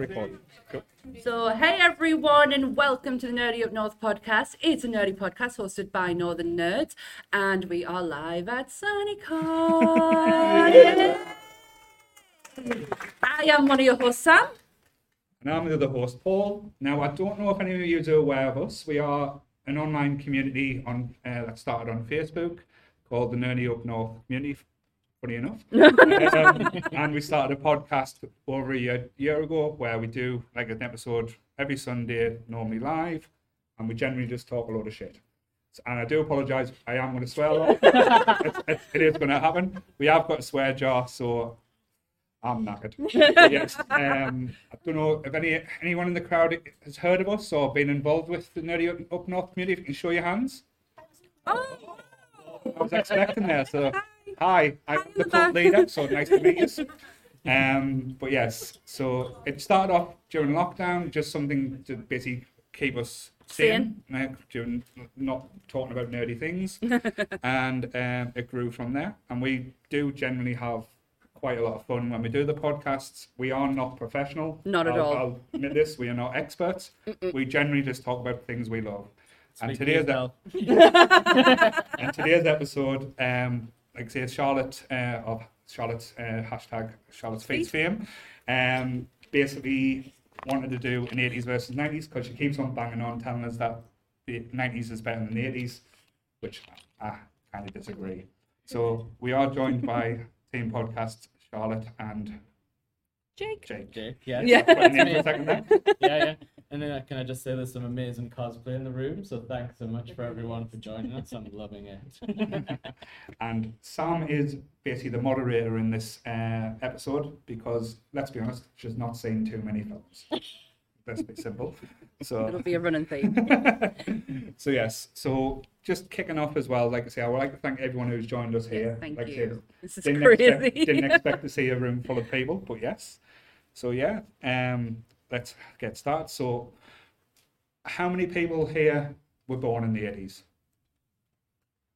We are So, hey everyone, and welcome to the Nerdy Up North podcast. It's a nerdy podcast hosted by Northern Nerds, and we are live at SonyCon. I am one of your hosts, Sam. And I'm the other host, Paul. Now, I don't know if any of you are aware of us. We are an online community on uh, that started on Facebook called the Nerdy Up North Community. Funny enough, um, and we started a podcast over a year, year ago where we do like an episode every Sunday, normally live, and we generally just talk a lot of shit. And I do apologise. I am going to swear a lot. it's, it's, it is going to happen. We have got a swear jar, so I'm knackered. But yes. Um, I don't know if any anyone in the crowd has heard of us or been involved with the Nerdy Up- Up North community. If you can show your hands. Oh, I was expecting there. So, hi, I'm Hi, the Rebecca. cult leader. So nice to meet you. Um, but yes, so it started off during lockdown, just something to basically keep us sane, like, during not talking about nerdy things, and um, it grew from there. And we do generally have quite a lot of fun when we do the podcasts. We are not professional. Not at I'll- all. I'll admit this. We are not experts. We generally just talk about things we love. And Speak for today's yourself. and today's episode, um, like I say, Charlotte uh, of Charlotte's uh, hashtag Charlotte's Face Fame, um, basically wanted to do an 80s versus 90s because she keeps on banging on telling us that the 90s is better than the 80s, which I kind of disagree. So we are joined by Team Podcast Charlotte and Jake. Jake. Jake, yeah. Yeah. Put a name for a second there. yeah, yeah. And then uh, can I just say there's some amazing cosplay in the room, so thanks so much for everyone for joining us. I'm loving it. And Sam is basically the moderator in this uh, episode because, let's be honest, she's not seen too many films. Let's be simple. So it'll be a running theme. so yes. So just kicking off as well. Like I say, I would like to thank everyone who's joined us here. Thank like I you. This is didn't crazy. expect, didn't expect to see a room full of people, but yes. So yeah, um, let's get started. So, how many people here were born in the eighties?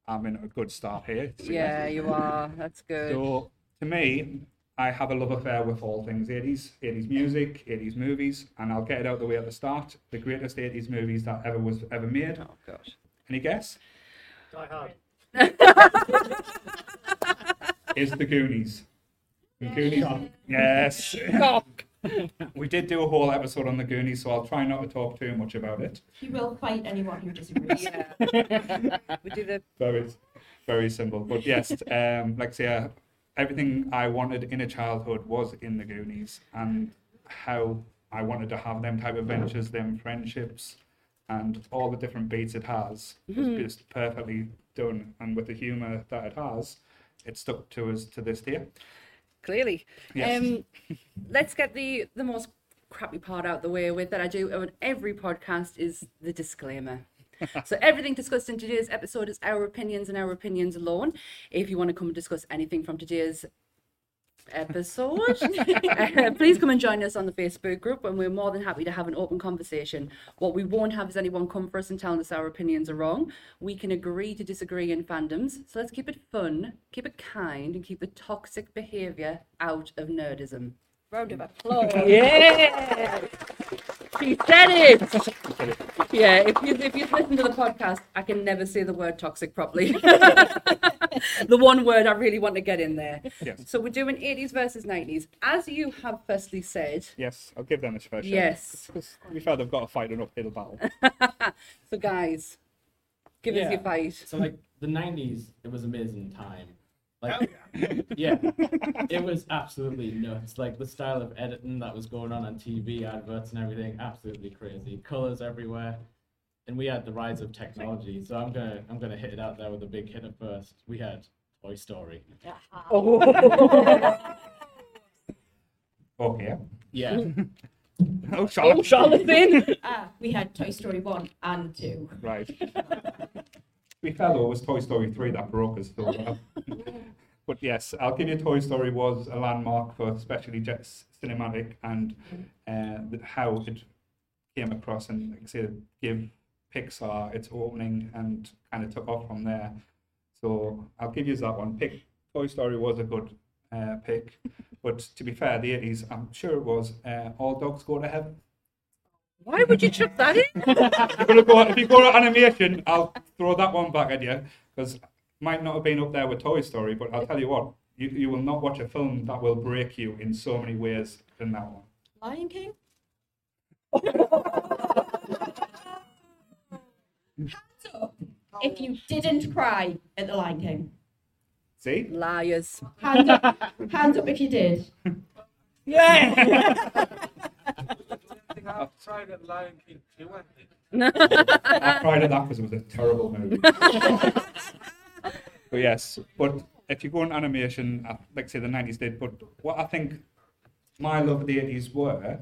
I'm in a good start here. So yeah, you are. That's good. So to me, I have a love affair with all things 80s, 80s music, 80s movies, and I'll get it out of the way at the start. The greatest 80s movies that ever was ever made. Oh gosh. Any guess? Die Hard. Is the Goonies. The Goonies. Yes. Cock. we did do a whole episode on the Goonies, so I'll try not to talk too much about it. He will fight anyone who disagrees. Yeah. we do the Very, very simple. But yes, um, like say, uh, everything I wanted in a childhood was in the Goonies, and how I wanted to have them type of ventures, them friendships, and all the different beats it has was just perfectly done. And with the humour that it has, it stuck to us to this day. Clearly. Yes. Um, let's get the the most crappy part out the way with that I do on every podcast is the disclaimer. so everything discussed in today's episode is our opinions and our opinions alone. If you want to come and discuss anything from today's episode, uh, please come and join us on the Facebook group and we're more than happy to have an open conversation. What we won't have is anyone come for us and telling us our opinions are wrong. We can agree to disagree in fandoms. So let's keep it fun, keep it kind, and keep the toxic behaviour out of nerdism. Round of applause. Yeah, she said it. Yeah, if you if you listen to the podcast, I can never say the word toxic properly. the one word I really want to get in there. Yes. So we're doing 80s versus 90s. As you have firstly said, Yes, I'll give them a special. Yes. Because to be fair, they've got to fight an uphill battle. so guys, give us Yeah. your fight. So like the '90s, it was amazing time. Like, yeah, it was absolutely nuts. Like the style of editing that was going on on TV, adverts, and everything, absolutely crazy. Colors everywhere, and we had the rise of technology. So I'm gonna I'm gonna hit it out there with a big hitter first. We had Toy Story. Okay. Yeah, Oh, Charlotte. Oh, Charlotte Ah, we had Toy Story 1 and 2. Right. we be fair though, it was Toy Story 3 that broke us so well. but yes, I'll give you Toy Story was a landmark for especially just cinematic and uh, how it came across and like I say, give Pixar its opening and kind of took off from there. So I'll give you that one. Pick Toy Story was a good uh, pick. But to be fair, the 80s, I'm sure it was uh, All Dogs Go to Heaven. Why would you chuck that in? if, you're go, if you go to animation, I'll throw that one back at you because might not have been up there with Toy Story, but I'll tell you what, you, you will not watch a film that will break you in so many ways than that one. Lion King? Hands up if you didn't cry at the Lion King. See? Liars. Hands up, hands up if you did. Yeah. I've tried at Lion King too, I think. I cried at that because it was a terrible movie. but yes, but if you go on animation, I- like say the 90s did, but what I think my love 80s were,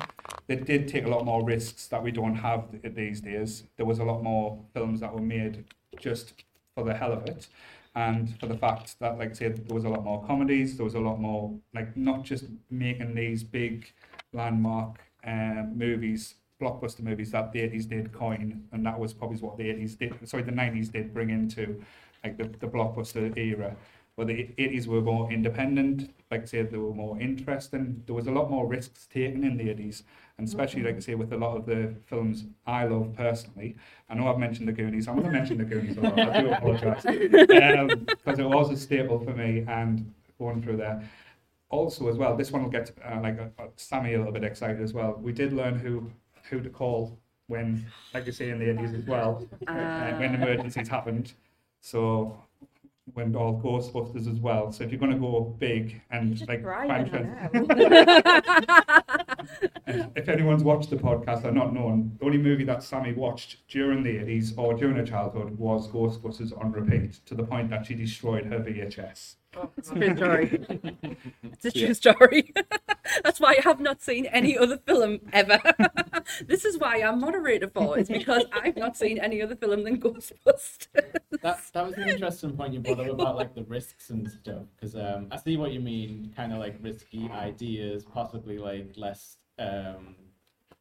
they did take a lot more risks that we don't have these days. There was a lot more films that were made just for the hell of it. And for the fact that, like I said, there was a lot more comedies, there was a lot more, like, not just making these big landmark um, movies, blockbuster movies that the 80s did coin, and that was probably what the 80s did, sorry, the 90s did bring into, like, the, the blockbuster era. The 80s were more independent, like I said, they were more interesting. There was a lot more risks taken in the 80s, and especially, like I say, with a lot of the films I love personally. I know I've mentioned the Goonies. I'm going to mention the Goonies a lot. I do apologise because it was a staple for me and going through there. Also, as well, this one will get uh, like uh, uh, Sammy a little bit excited as well. We did learn who who to call when, like you say, in the 80s as well, uh, when emergencies happened. So went all Ghostbusters as well. So if you're going to go big and like if anyone's watched the podcast or not known, the only movie that Sammy watched during the 80s or during her childhood was Ghostbusters on repeat to the point that she destroyed her VHS. It's a true story. It's a true Yeah. story. That's why I have not seen any other film ever. this is why I'm moderator for. It's because I've not seen any other film than Ghostbusters. that that was an interesting point you brought up about like the risks and stuff because um, I see what you mean, kind of like risky ideas, possibly like less um,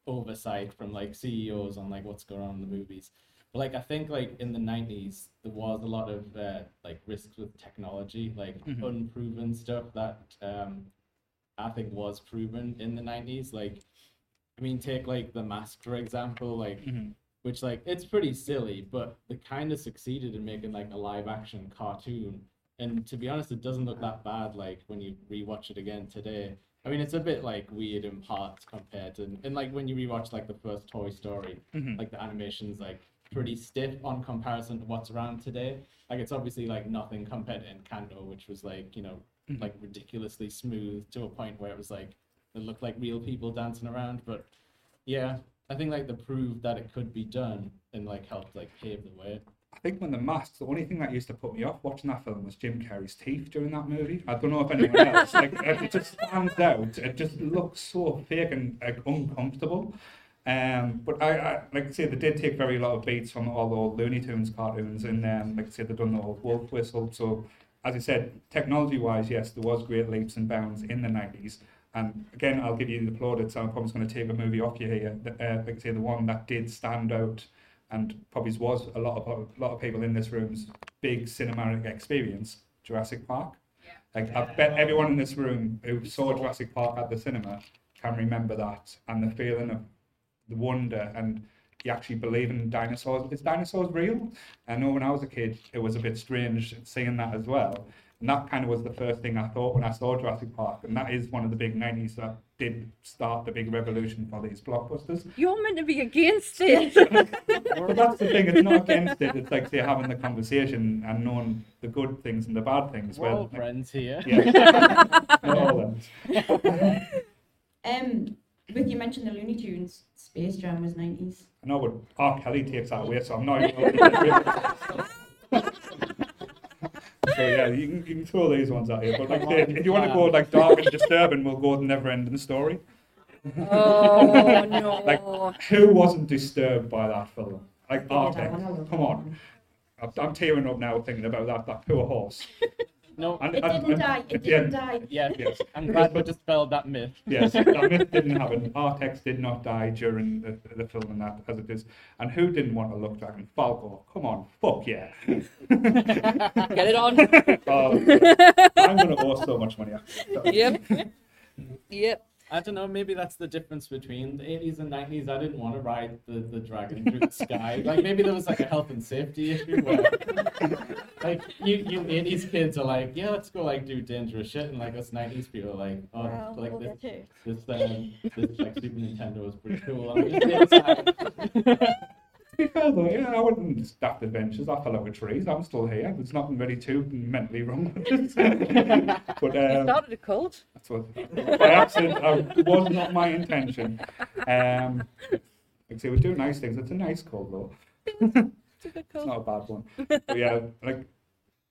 oversight from like CEOs on like what's going on in the movies. Like I think like in the nineties there was a lot of uh, like risks with technology, like Mhm. unproven stuff that um, I think was proven in the nineties. Like I mean, take like the mask for example, like Mhm. which like it's pretty silly, but they kind of succeeded in making like a live action cartoon. And to be honest, it doesn't look that bad. Like when you rewatch it again today, I mean, it's a bit like weird in parts compared to, and like when you rewatch like the first Toy Story, Mhm. like the animation's like pretty stiff on comparison to what's around today. Like it's obviously like nothing compared to Encanto, which was like you know Mhm. like ridiculously smooth to a point where it was like it looked like real people dancing around. But yeah, I think like the proof that it could be done and like helped like pave the way. I think when the mask, the only thing that used to put me off watching that film was Jim Carrey's teeth during that movie. I don't know if anyone else like it just stands out. It just looks so fake and like, uncomfortable. Um, but I, I like I say they did take very a lot of beats from all the old Looney Tunes cartoons, and um, like I said they've done the old Wolf Whistle. So as I said, technology wise, yes, there was great leaps and bounds in the nineties. And again, I'll give you the plaudits. I'm probably going to take a movie off you here. Uh, like I say, the one that did stand out and probably was a lot of a lot of people in this room's big cinematic experience, Jurassic Park. Like I bet everyone in this room who saw Jurassic Park at the cinema can remember that and the feeling of the wonder and you actually believe in dinosaurs. Is dinosaurs real? I know when I was a kid, it was a bit strange seeing that as well. And that kind of was the first thing I thought when I saw Jurassic Park. And that is one of the big 90s that did start the big revolution for these blockbusters. You're meant to be against it. But that's the thing, it's not against it. It's like say having the conversation and knowing the good things and the bad things. We're all like, friends here. yeah. Not all of them. Um, with you mentioned the Looney Tunes, Space Jam was 90s. I know, but R. Kelly takes that away, so I'm not even. so yeah, you can, you can throw these ones at you. But like, say, if you want to go like dark and disturbing, we'll go with Never Ending Story. oh no. Like, who wasn't disturbed by that film? Like Yeah, that Arctic, one, I love come on. I'm, I'm tearing up now thinking about that. That poor horse. No, And- It and- didn't and die. at It the didn't end- die. yeah, Yes. I'm glad we dispelled that myth. Yes, that myth didn't happen. Artax did not die during the, the film and that as it is. And who didn't want to look dragon? Falkor. Come on, fuck yeah. Get it on. Oh, I'm gonna owe so much money. After. yep. Yep. I don't know, maybe that's the difference between the 80s and 90s. I didn't want to ride the, the dragon through the sky. Like, maybe there was like a health and safety issue where, like, you, you 80s kids are like, yeah, let's go, like, do dangerous shit. And, like, us 90s people are like, oh, Well, like, we'll this, get this, um, this, like, Super Nintendo is pretty cool. I'm "Yeah, be fair though, yeah, I wouldn't staff adventures. I fell out of trees. I'm still here. There's nothing really too mentally wrong with it. but um, Started a cult. That's what by accident. I was not my intention. Um, like I say, we do nice things. It's a nice cult though. It's a good It's not a bad one. But yeah, like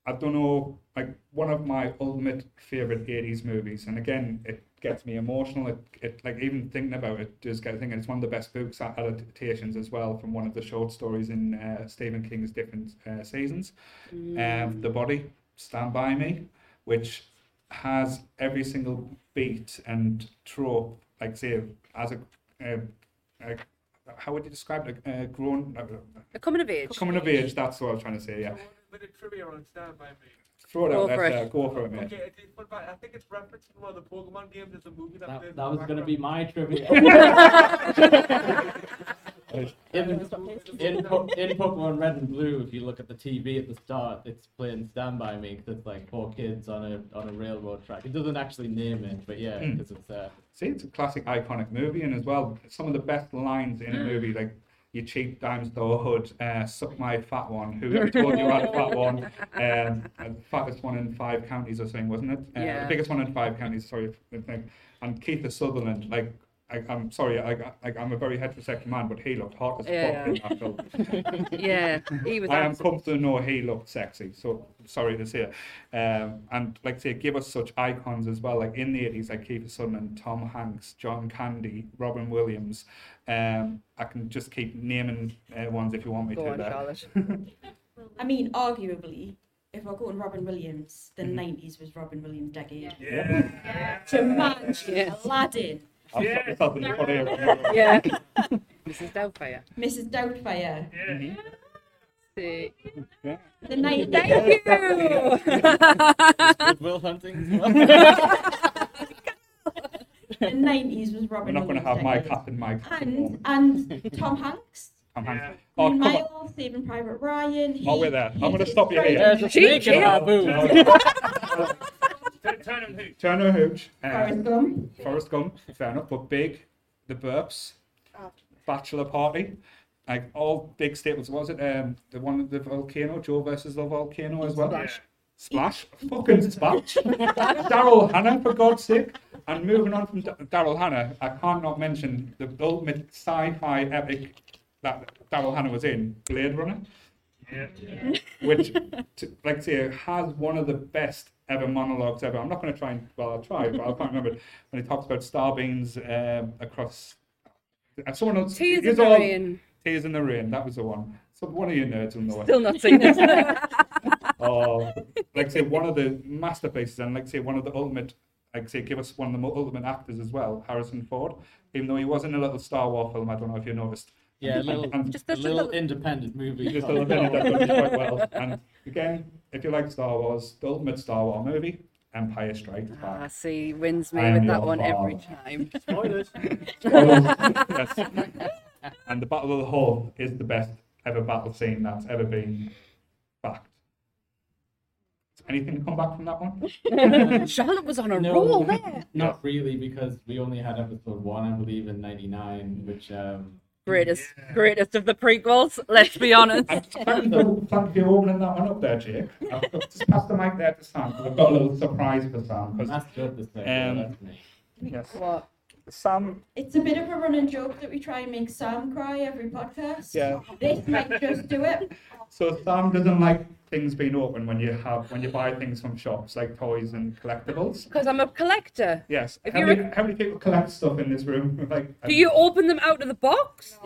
I don't know, like one of my ultimate favorite '80s movies, and again, it gets me emotional. It, it like even thinking about it just get thinking it's one of the best books adaptations as well from one of the short stories in uh, Stephen King's different uh, seasons. Um, the Body, Stand By Me, which has every single beat and trope, like say, as a, uh, uh, how would you describe it? A grown, uh, A coming of age. coming of age. That's what I was trying to say. Yeah, Bit of trivia on Stand By Me. Throw it Go out. for Let's it. uh, go for it, mate. Okay, it is fun fact. I think it's referenced in one of the Pokemon games. There's a movie that, That, that was going to be my trivia. In, in, Po- in Pokemon Red and Blue, if you look at the TV at the start, it's playing Stand By Me because it's like four kids on a on a railroad track. It doesn't actually name it, but yeah, Mm. because it's uh, See, it's a classic, iconic movie, and as well, some of the best lines in a movie, like "You cheap dime store hood," uh, "Suck my fat one." Who told you I had a fat one? Um, the fattest one in five counties or something, wasn't it? Uh, Yeah. The biggest one in five counties. Sorry, I think. And Kiefer Sutherland, like. I, I'm sorry, I, I, I'm a very heterosexual man, but he looked hot as Yeah. fuck in that film. Yeah, he was. I am comfortable to know he looked sexy. So sorry to say, um, and like I say, give us such icons as well. Like in the eighties, like Kiefer Sutherland, Tom Hanks, John Candy, Robin Williams. Um, I can just keep naming uh, ones if you want me Go to. on, there. Charlotte. I mean, arguably, if we're going Robin Williams, the Mhm. 90s was Robin Williams' decade. Yeah. Jumanji, Yes. Aladdin, I've got myself in the hot air. Yeah. Mrs. Doubtfire. Mrs. Doubtfire. See. Yeah. the 90s. Thank you. Goodwill Hunting. The 90s was Robin. We're not going to have my decade. Captain Mike. at And, and Tom Hanks, Tom Hanks. Yeah. Oh, Green come on. Saving Private Ryan. Oh, he- we're there. I'm gonna stop you here. right There's a snake in our cheat. Boot. Turn, turn and hoot. Turner Hooch. Forrest Um, Gump. Forrest Gump, fair enough, but big, the burps, bachelor party, like all big staples. What was it um the one with the volcano, Joe versus the volcano as well? Yeah. Splash, fucking splash. Daryl Hannah, for God's sake. And moving on from D- Daryl Hannah, I can't not mention the ultimate sci-fi epic that Daryl Hannah was in, Blade Runner Yeah. which, to, like I say, has one of the best ever monologues ever. I'm not going to try and, well, I'll try, but I can't remember. When he talks about starbeams um, across. Uh, someone else. Tears in the all- rain. Tears in the Rain, that was the one. So one of you nerds will know it. Still not seen it. Oh, like say, one of the masterpieces, and like say, one of the ultimate, like say, give us one of the ultimate actors as well, Harrison Ford. Even though he was in a little Star Wars film, I don't know if you noticed. Yeah, a little, And Just a a little little. independent movie. just a little bit that done quite well. And again, if you like Star Wars, the ultimate Star Wars movie, Empire Strikes Ah, Back. see, wins me I with that your one every father. time. Spoilers. Yes. And the Battle of the Hoth is the best ever battle scene that's ever been backed. Anything to come back from that one? Charlotte was on a No. roll there. Not really, because we only had episode one, I believe, in '99, which um, Greatest, greatest of the prequels. Let's be honest. Thank you for, for opening that one up there, Jake. I've just pass the mic there to Sam. 'cause I've got a little surprise for Sam. 'cause, that's good to. Um, yes, What? Sam, It's a bit of a running joke that we try and make Sam cry every podcast. yeah. This might just do it. So Sam doesn't like things being open when you have when you buy things from shops like toys and collectibles. Because I'm a collector. Yes. If how, you're many, how many people collect stuff in this room? Like, Do you open them out of the box?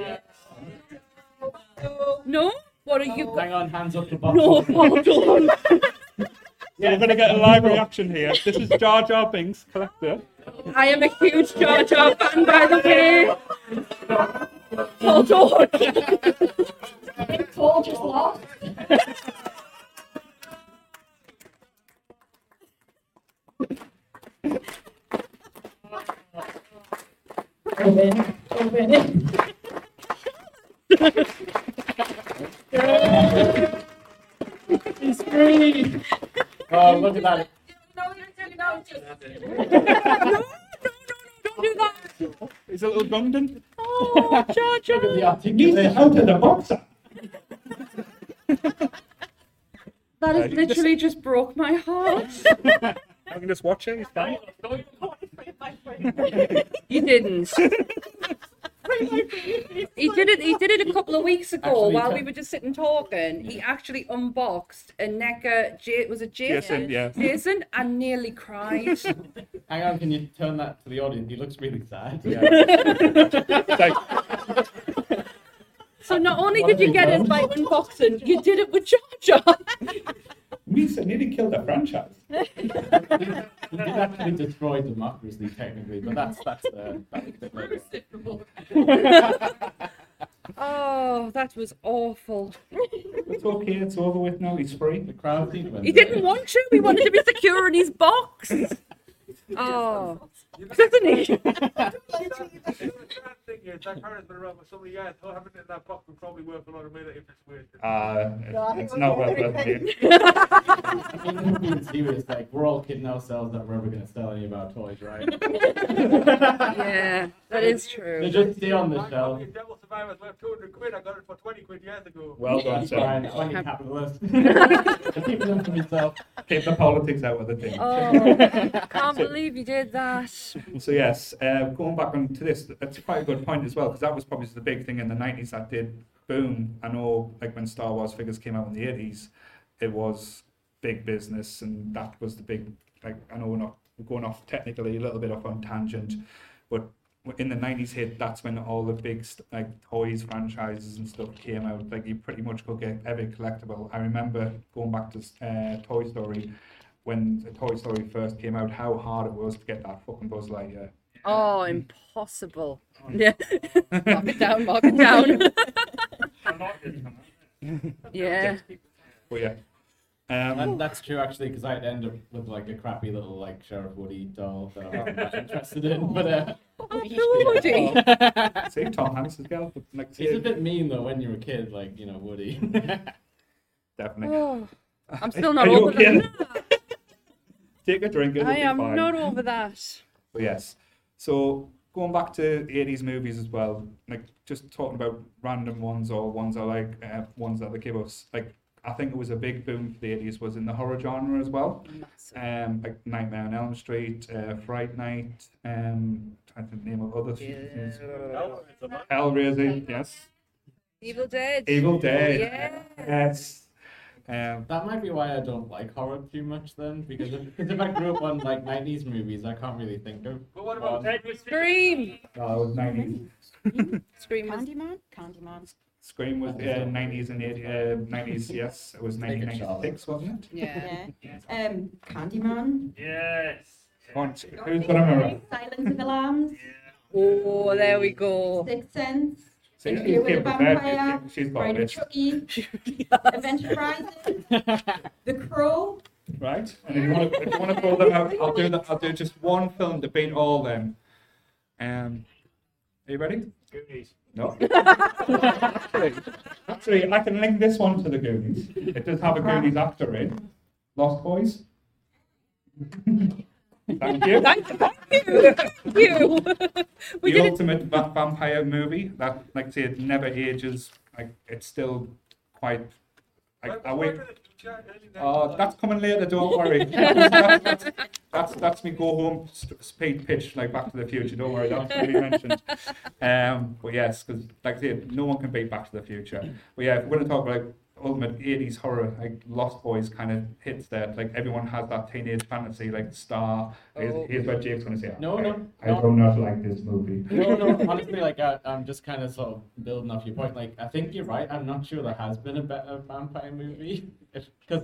No. What are you? Hang on, hands up the box. No, hold on. So we're going to get a live reaction here. This is Jar Jar Binks, collector. I am a huge Jar Jar fan, by the way. Hold on. Paul just lost. Open, open. He's free. Oh, look at that. No, you're telling out. Don't do that. It's a little London. Oh, Jar Look at the Jar. articulation. out of the boxer. That has uh, literally just broke my heart. I can just watch it. It's fine. You didn't. He did it. He did it a couple of weeks ago Actually, while we were just sitting talking. He actually unboxed a NECA. J- was it Jason? Jason, yeah. Jason, and nearly cried. Hang on, can you turn that to the audience? He looks really sad. Yeah. It's So not only What did you get you it by unboxing, you did it with Jar Jar. Misa nearly killed a franchise. He did actually destroy democracy technically, but that's that's uh, that's a bit. Oh, that was awful. It's okay. It's over with now. He's free. The crowd sequence. He didn't want to. He wanted to be secure in his box. Oh, doesn't he? The sad thing is, that car's been around for so many years, so having it in that box would probably worth a lot of money if it's weird. Uh, it's, it's not well done here. I mean, being serious, like we're all kidding ourselves that we're ever gonna sell any of our toys, right? Yeah, that is true. They true. just stay on the shelf. copy Devil Survivor's worth 200 quid. I got it for 20 quid years ago. Well done, That's sir. fine. I'm a capitalist. I'm them for myself. Keep the politics out of the thing. Oh, can't believe you did that. So yes, uh, going back on to this, that's quite a good point as well because that was probably the big thing in the nineties that did boom. I know, like when Star Wars figures came out in the eighties, it was big business, and that was the big. Like I know we're not we're going off technically a little bit off on tangent, but in the nineties hit, that's when all the big like toys franchises and stuff came out. Like you pretty much could get every collectible. I remember going back to uh, Toy Story. When Toy Story first came out, how hard it was to get that fucking Buzz Lightyear. Oh, impossible. Yeah. mark it down, mark it down. yeah. But yeah. Um, And that's true actually, because I'd end up with like a crappy little like Sheriff Woody doll that I'm not much interested in. But uh, Woody. see Tom Hanks's girl, but, like he's a bit mean though when you're a kid, like you know Woody. definitely. Oh, I'm still Are not you over okay? that. Take a drink. It'll I be am fine. not over that. But yes. So going back to eighties movies as well, like just talking about random ones or ones I like, uh, ones that they give us. Like I think it was a big boom for the eighties was in the horror genre as well. Massive. Um, like Nightmare on Elm Street, uh, Fright Night, um, trying to name of other things. Hellraiser, yes. Evil Dead. Evil Dead, Yeah. yes. Um, that might be why I don't like horror too much then, because if, because if I grew up on like '90s movies, I can't really think of. But what about one. Scream. no, it was 90s. Scream was Candyman? Candyman. Scream was uh, 90s and 80, uh, 90s, yes. It was 1996, wasn't it? yeah. Yeah. Um, Candyman. Yes. Go on, who's got a mirror? Silence of the Lambs. Oh, there we go. Sixth Sense. See, Interview with came a prepared. Vampire, She- She's Bride of this, Chucky. Event Horizon. The Crow. right? And if you want to, if you want to pull them out, I'll do that. I'll do just one film to beat all them. Um, are you ready? Goonies. No. actually, actually, I can link this one to the Goonies. It does have a Goonies actor in. Lost Boys. Thank you. Thank, thank you. Thank you. we the did it. ultimate va- vampire movie that, like I say, it never ages. Like it's still quite. Like, I wait. Oh, that's coming later. Don't worry. that's, that's, that's that's me go home st- speed pitch like Back to the Future. Don't worry, that's going to be mentioned. Um, but yes, because like I said, no one can beat Back to the Future. But yeah, if we're going to talk about like ultimate '80s horror, like Lost Boys kind of hits that. Like everyone has that teenage fantasy, like Star. Here's, Oh. here's what James going to say. No, I, no, I no. do not like this movie. no, no. Honestly, like I, I'm just kind of sort of building off your point. Like I think you're right. I'm not sure there has been a better vampire movie because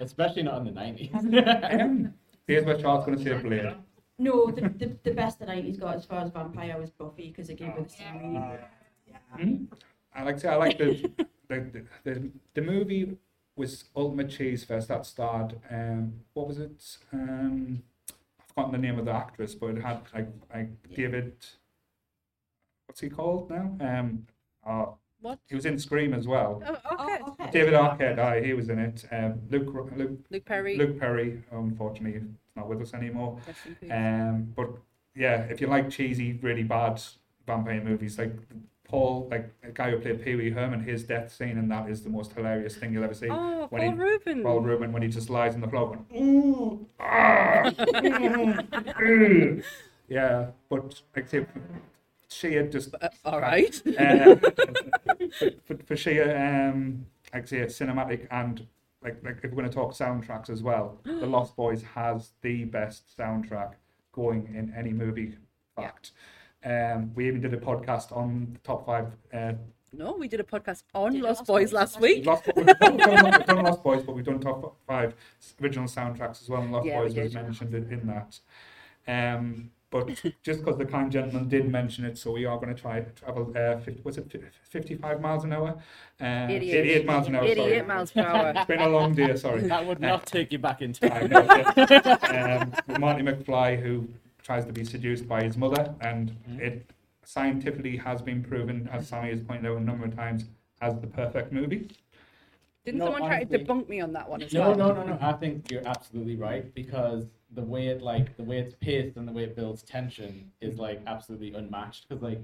especially not in the nineties. Um, here's where Charles going to say Blade. No, the, the, the best the 90s got as far as vampire was Buffy because it gave her the same. Hmm? I like to say I like the the, the the the movie was Ultimate Cheese Fest that starred um what was it um I've forgotten the name of the actress but it had like like David what's he called now um oh What? he was in Scream as well Oh, okay. Oh, okay. David Arquette aye, he was in it um Luke Luke Luke Perry. Luke Perry unfortunately is not with us anymore Rest in peace. um, but yeah, if you like cheesy, really bad vampire movies, like Paul, like the guy who played Pee Wee Herman, his death scene in that is the most hilarious thing you'll ever see. oh, when Paul he- Rubin. Paul Rubin when he just lies on the floor going, ooh, ah, mm, yeah, but like say, Shia just Uh, all right. uh, for, for Shia, um, like say cinematic and like like if we're going to talk soundtracks as well, The Lost Boys has the best soundtrack going in any movie. Fact. Um, we even did a podcast on the top five. Uh, No, we did a podcast on Did Lost Lost Boys Boys last last week. Lost, we've, done, we've done- Lost Boys, but we've done top five original soundtracks as well, and Lost Yeah, Boys was mentioned in, in that. Um, but just because the kind gentleman did mention it, so we are going to try travel. Uh, 50, was it fifty-five miles an hour? Uh, 88. 88 miles an hour. 88 sorry. miles per hour. It's been a long day. Sorry. that would not take you back in time. I know, yeah. um, Marty McFly, who tries to be seduced by his mother, and Mhm. it scientifically has been proven, as Sammy has pointed out a number of times, as the perfect movie. Didn't No, someone try to debunk me on that one as No, well? no, no, no. I think you're absolutely right because the way it like the way it's paced and the way it builds tension is like absolutely unmatched. Because like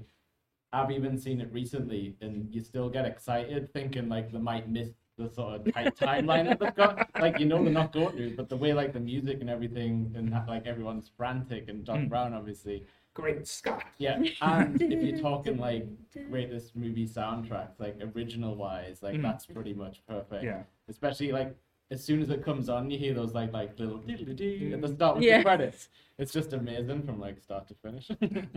I've even seen it recently, and you still get excited thinking like they might miss the sort of tight timeline that they've got. Like you know they're not going to, but the way like the music and everything and ha- like everyone's frantic and Doc Mm. Brown obviously. Great Scott. Yeah, and if you're talking like greatest movie soundtracks, like original wise, like Mm. that's pretty much perfect Yeah. especially like as soon as it comes on, you hear those like like little dee at the start with Yeah. the credits. It's just amazing from like start to finish.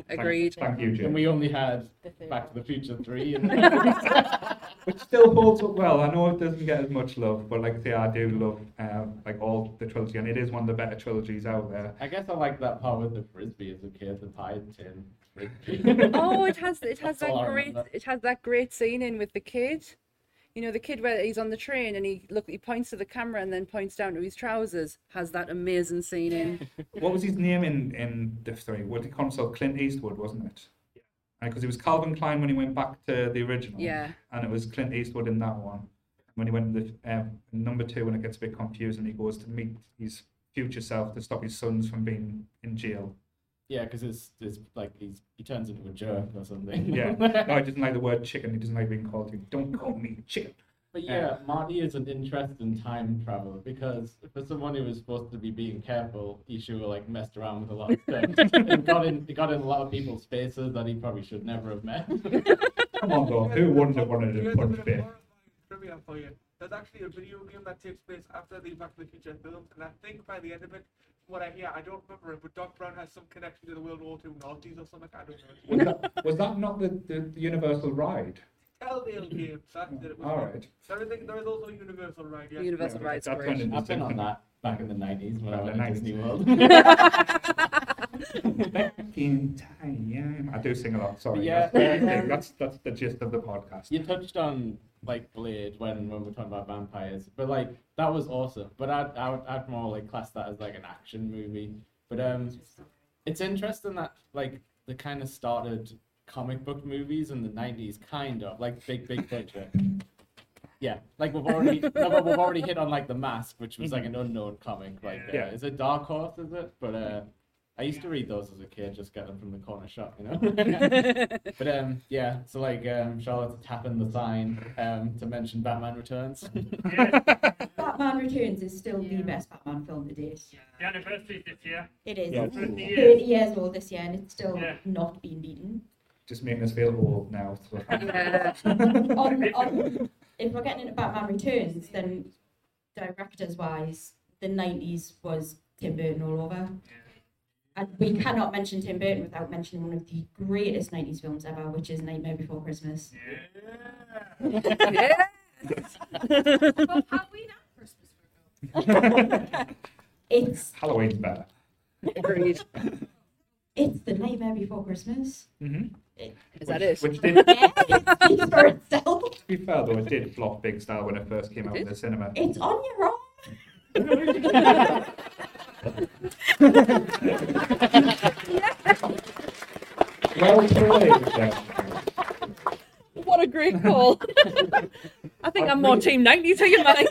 Agreed. Thank you, and Jim. we only had The third Back to one. the Future three, and Which still holds up well. I know it doesn't get as much love, but like I say, I do love um, like all the trilogy, and it is one of the better trilogies out there. I guess I like that part with the frisbee as a kid, the pie tin frisbee. Oh, it has it has That's all that I great remember. it has that great scene in with the kid. You know, the kid where he's on the train and he look he points to the camera and then points down to his trousers. Has that amazing scene in. What was his name in in the story? What did he call himself? Clint Eastwood, wasn't it? Because it was Calvin Klein when he went back to the original. Yeah. and it was Clint Eastwood in that one. When he went to the um, number two, when it gets a bit confusing, he goes to meet his future self to stop his sons from being in jail. Yeah, because it's it's like he's he turns into a jerk or something. Yeah, no, he doesn't like the word chicken. He doesn't like being called. Don't call me chicken. But uh, yeah, Marty is an interesting time traveler because for someone who was supposed to be being careful, he sure like messed around with a lot of stuff. and got in, he got in a lot of people's faces that he probably should never have met. Come on, though. Who wouldn't have wanted to Here's punch bit Biff? Trivia for you. There's actually a video game that takes place after the Back to the Future films, and I think by the end of it, from what I hear, I don't remember it, but Doc Brown has some connection to the World War II Nazis or something. I don't know. Was that, was that not the, the, the Universal ride? Telltale game. Mm, That's it. it was All right. There is, there is also Universal ride. Yes. Universal Yeah, rides great. I've been on that back in the nineties when I went to Disney World. Back in time. I do sing a lot. Sorry. Yeah. That's, that's that's the gist of the podcast. you touched on like Blade when when we're talking about vampires, but like that was awesome. But I'd I would, I'd more like class that as like an action movie. But um, it's interesting that like they kind of started comic book movies in the nineties, kind of like big big picture. Yeah, like we've already no, but we've already hit on like the mask, which was like an unknown comic. Like, uh, Yeah. is it Dark Horse? Is it? But uh, I used to read those as a kid, just get them from the corner shop, you know. but um, yeah. So like um, Charlotte's tapping the sign um to mention Batman Returns. Batman Returns is still the best Batman film to date. The anniversary this year. It is. Yeah. It's 50 30 years. years old this year and it's still Yeah. not been beaten. Just making us feel old now. Yeah. on, on, if we're getting into Batman Returns, then directors wise, the 90s was Tim Burton all over. And we cannot mention Tim Burton without mentioning one of the greatest 90s films ever, which is Nightmare Before Christmas. yeah. Well, Halloween and Christmas It's Halloween's better. Agreed. it's the Nightmare Before Christmas. hmm Is that it? Which did, Yeah, it speaks for itself. to be fair though, it did flop big style when it first came out It in the cinema. It's on your own. Well played. Jeff. What a great call. I think I'm more team 90 to your mind.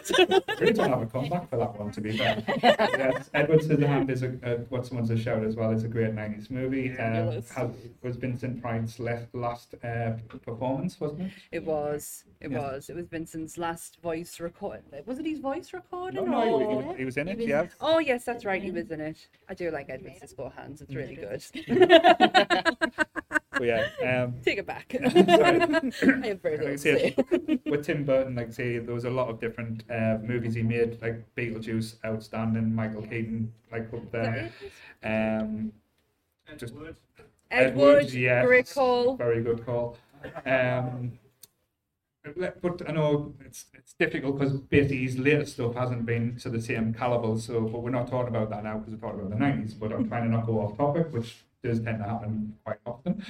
really don't have a comeback for that one, to be fair. yes, Edward Scissorhands is a, uh, what someone's a shout as well. It's a great 90s movie. Um, Fabulous. has, was Vincent Price's last, last uh, performance, wasn't it? It was. It Yeah. was. It was Vincent's last voice record. Was it his voice recording? No, no, he, or- was, he was in it, was- yeah. Oh yes, that's right. He was in it. I do like Edward Scissorhands. It's really good. But yeah, um, Take it back. Sorry. I have very Like little say, say. with Tim Burton, like I say, there was a lot of different uh, movies he made, like Beetlejuice, outstanding, Michael Keaton, like up there. Um, Just- Edward. Edward, yes, great call. Very good call. Um, but- but I know it's it's difficult because basically his later stuff hasn't been to the same caliber. So, but we're not talking about that now because we're talking about the nineties. But I'm trying to not go off topic, which does tend to happen quite often.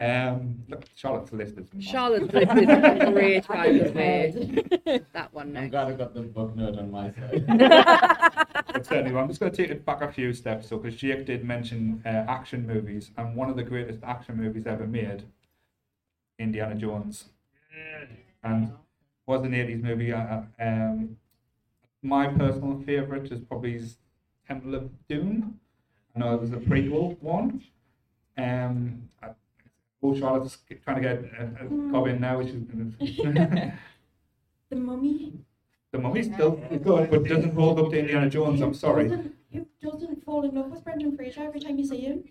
Um, look, Charlotte's list is massive. Charlotte's List is a great, by the way. That one I'm next. glad I got the book nerd on my side. But certainly, I'm just going to take it back a few steps, though, because Jake did mention uh, action movies, and one of the greatest action movies ever made, Indiana Jones, and was an 80s movie. Uh, um, my personal favourite is probably Temple of Doom. I know it was a prequel one. Um, I, oh, Charlotte's trying to get a, a cob in now, which is The Mummy. the mummy's still good, but doesn't hold up to Indiana Jones. I'm sorry. Who doesn't, who doesn't fall in love with Brendan Fraser every time you see him?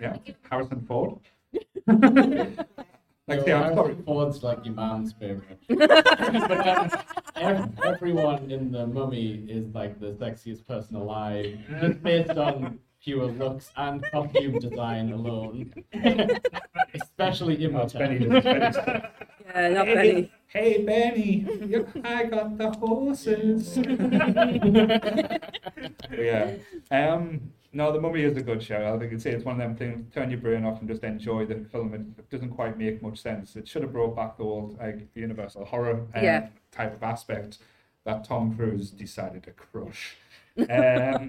Yeah, Harrison Ford. like, say, I'm sorry. Ford's like your man's favorite. but um, ev- everyone in the mummy is like the sexiest person alive, just based on pure looks and costume design alone. Especially Oh, it's Benny. Imogen. Benny's- Benny's- Yeah, not hey, Benny. hey, Benny, you- I got the horses. yeah. Um. No, the Mummy is a good show. I think it's it's one of them things. Turn your brain off and just enjoy the film. It, it doesn't quite make much sense. It should have brought back the old like universal horror um, Yeah. type of aspect that Tom Cruise decided to crush. Um,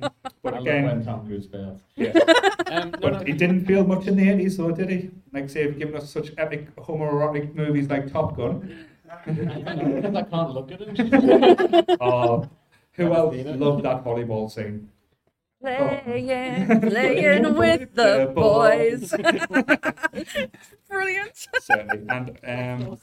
I but love again, when Tom Cruise fails. yeah. Um, no, But no, he didn't feel much in the 80s, though, did he? Like, say, giving us such epic homoerotic movies like Top Gun. I know, I can't look at him. Oh, who Haven't else loved that volleyball scene? Playing, playing with the boys. Brilliant. Certainly. And um,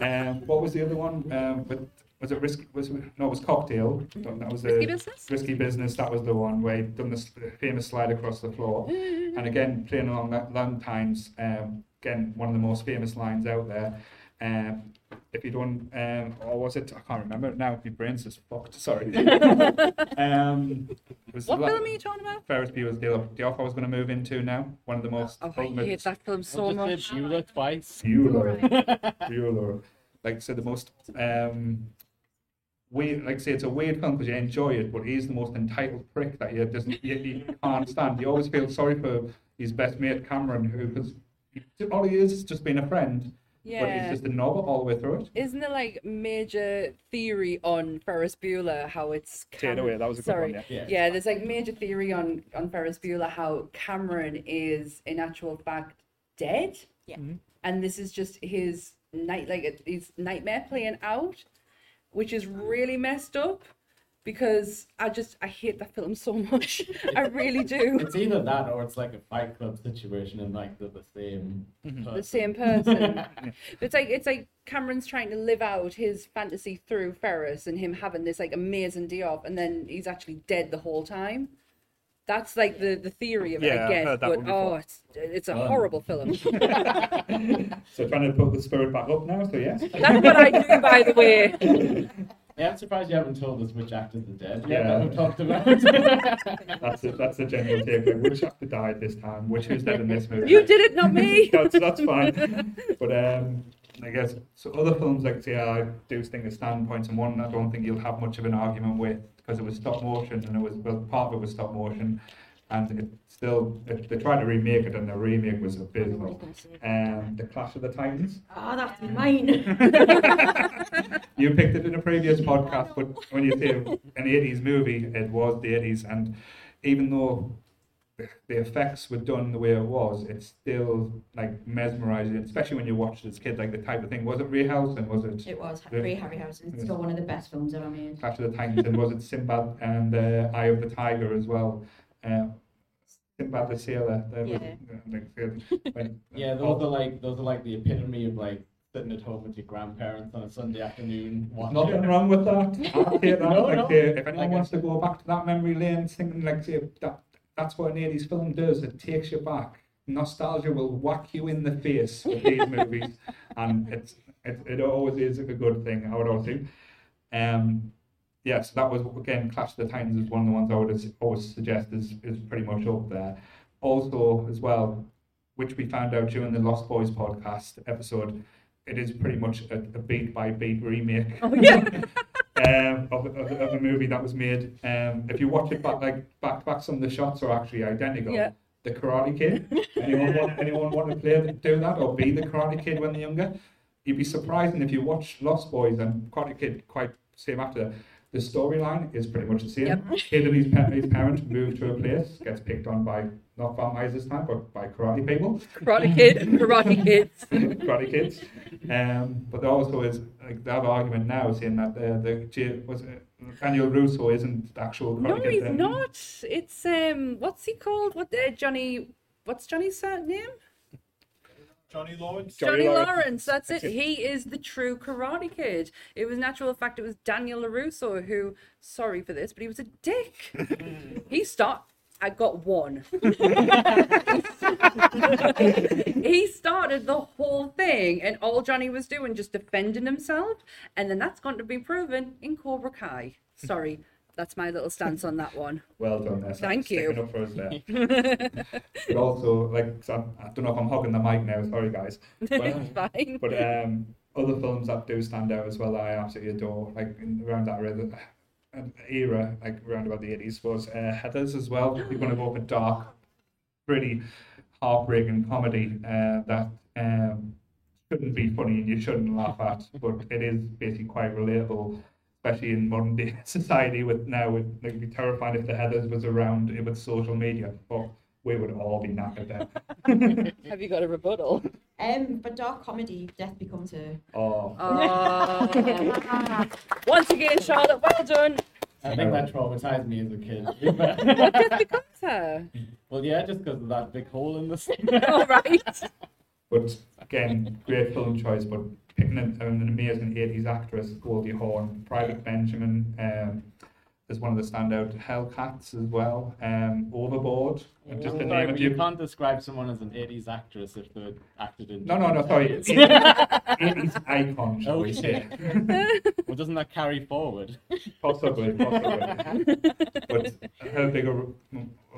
um, what was the other one? Um, with, was it risky? Was it, no, it was Cocktail. That was the Risky business. Risky Business. That was the one where he'd done this famous slide across the floor. And again, playing along that long times. Um, again, one of the most famous lines out there. Um, if you don't, um, or was it? I can't remember now. My brain's just fucked. Sorry. um, it was What la- film are you talking about? Ferris Bueller's Day Off. Day Off I was going to move into now. One of the most Oh, I ultimate hate that film so I much. just did Bueller twice. Bueller. Bueller. Like I said, the most um, weird. Like I say, it's a weird film because you enjoy it, but he's the most entitled prick that you doesn't you, you can't stand. You always feel sorry for his best mate Cameron, who because all he is is just being a friend, but he's just a knob all the way through it. Isn't there like major theory on Ferris Bueller how it's Take it Cam- away. That was a good Sorry. one. Yeah. Yeah. Yeah, there's like major theory on on Ferris Bueller how Cameron is in actual fact dead. Yeah. Mhm. And this is just his night like his nightmare playing out, which is really messed up because I just I hate that film so much. I really do. It's either that or it's like a Fight Club situation and like they're the same Mhm. person. The same person. it's like it's like Cameron's trying to live out his fantasy through Ferris and him having this like amazing day off, and then he's actually dead the whole time. That's like the the theory of it, Yeah, I I've guess. heard that But one before. oh, it's it's a Um, horrible film. So trying to put the spirit back up now. So yes. That's what I do, by the way. Yeah, I'm surprised you haven't told us which actors are dead. Yeah. Yeah, that we talked about. That's it. That's the general takeaway. Which actor died this time? Which who's dead in this movie? You did it, not me. that's, that's fine. But um, I guess so. Other films like say I do think of standpoints, and one I don't think you'll have much of an argument with because it was stop motion and it was well part of it was stop motion, and it still it, they tried to remake it and the remake was abysmal. Um, the Clash of the Titans. Oh, that's mine. You picked it in a previous podcast, but when you say an 80s movie, it was the 80s. And even though the- the effects were done the way it was, it's still like mesmerizing, especially when you watch it as a kid, like the type of thing. Was it Harryhausen? Was it It was Yeah. Ray Harryhausen. It's still one of the best films ever made. Clash of the Titans? and was it Sinbad and uh, Eye of the Tiger as well? Uh, Sinbad the Sailor. the- Yeah. like, the- Yeah, those are like those are like the epitome of like sitting at home with your grandparents on a Sunday afternoon watching. Nothing wrong with that. I'll that. No, like, no. uh, if anyone Like I wants to go back to that memory lane, thinking like say, that, that's what an 80s film does. It takes you back. Nostalgia will whack you in the face with these movies, and it's it, it always is a good thing. I would always think. Um, yeah, so that was again Clash of the Titans is one of the ones I would always suggest is is pretty much up there. Also, as well, which we found out during the Lost Boys podcast episode, it is pretty much a, a beat by beat remake Oh yeah. um, of, of, of a movie that was made. Um, if you watch it back, like back back, some of the shots are actually identical. Yeah. The Karate Kid. Anyone want anyone want to play do that or be the Karate Kid when they're younger? You'd be surprised, and if you watch Lost Boys and Karate Kid, quite same after. The storyline is pretty much the same. Yep. Kid and his, pa- his parents move to a place, gets picked on by not vampires this time, but by karate people. Karate Kid and Karate Kids. Karate Kids. Um, but there also is like they have an argument now saying that the the was it, Daniel Russo isn't the actual Karate No, Kid. he's then. not. It's um, what's he called? What uh, Johnny? What's Johnny's name? Johnny Lawrence. Johnny Johnny, Lawrence. Lawrence. That's it. It. He is the true Karate Kid. It was natural fact. It was Daniel Larusso who. Sorry for this, but he was a dick. he stopped. I got one. he started the whole thing, and all Johnny was doing just defending himself, and then that's going to be proven in Cobra Kai. Sorry, that's my little stance on that one. Well done there. Thank you. Up for us there. but also, like, 'cause I'm, I don't know if I'm hogging the mic now. Sorry, guys. It's fine. But um, other films that do stand out as well that I absolutely adore, like around that era, uh, era, like around about the 80s, was uh, Heathers as well. You're going to go for dark, pretty heartbreaking comedy uh, that um, shouldn't be funny and you shouldn't laugh at, but it is basically quite relatable. Especially in modern day society, with now, it would be terrifying if the Heathers was around with social media, but we would all be knackered then. Have you got a rebuttal? Um, but dark comedy, Death Becomes Her. Oh, Oh. Once again, Charlotte, well done. I think that traumatized me as a kid. What death becomes her? well, yeah, just because of that big hole in the. All right. But again, great film choice. But picking an, an amazing 80s actress, Goldie Hawn, Private Benjamin, um, is one of the standout Hellcats as well. Um, Overboard, and just the Sorry, but you can't describe someone as an 80s actress if they acted in. No, no, no, sorry. 80s. 80s icon, shall we say? well, doesn't that carry forward? Possibly, possibly. but her bigger,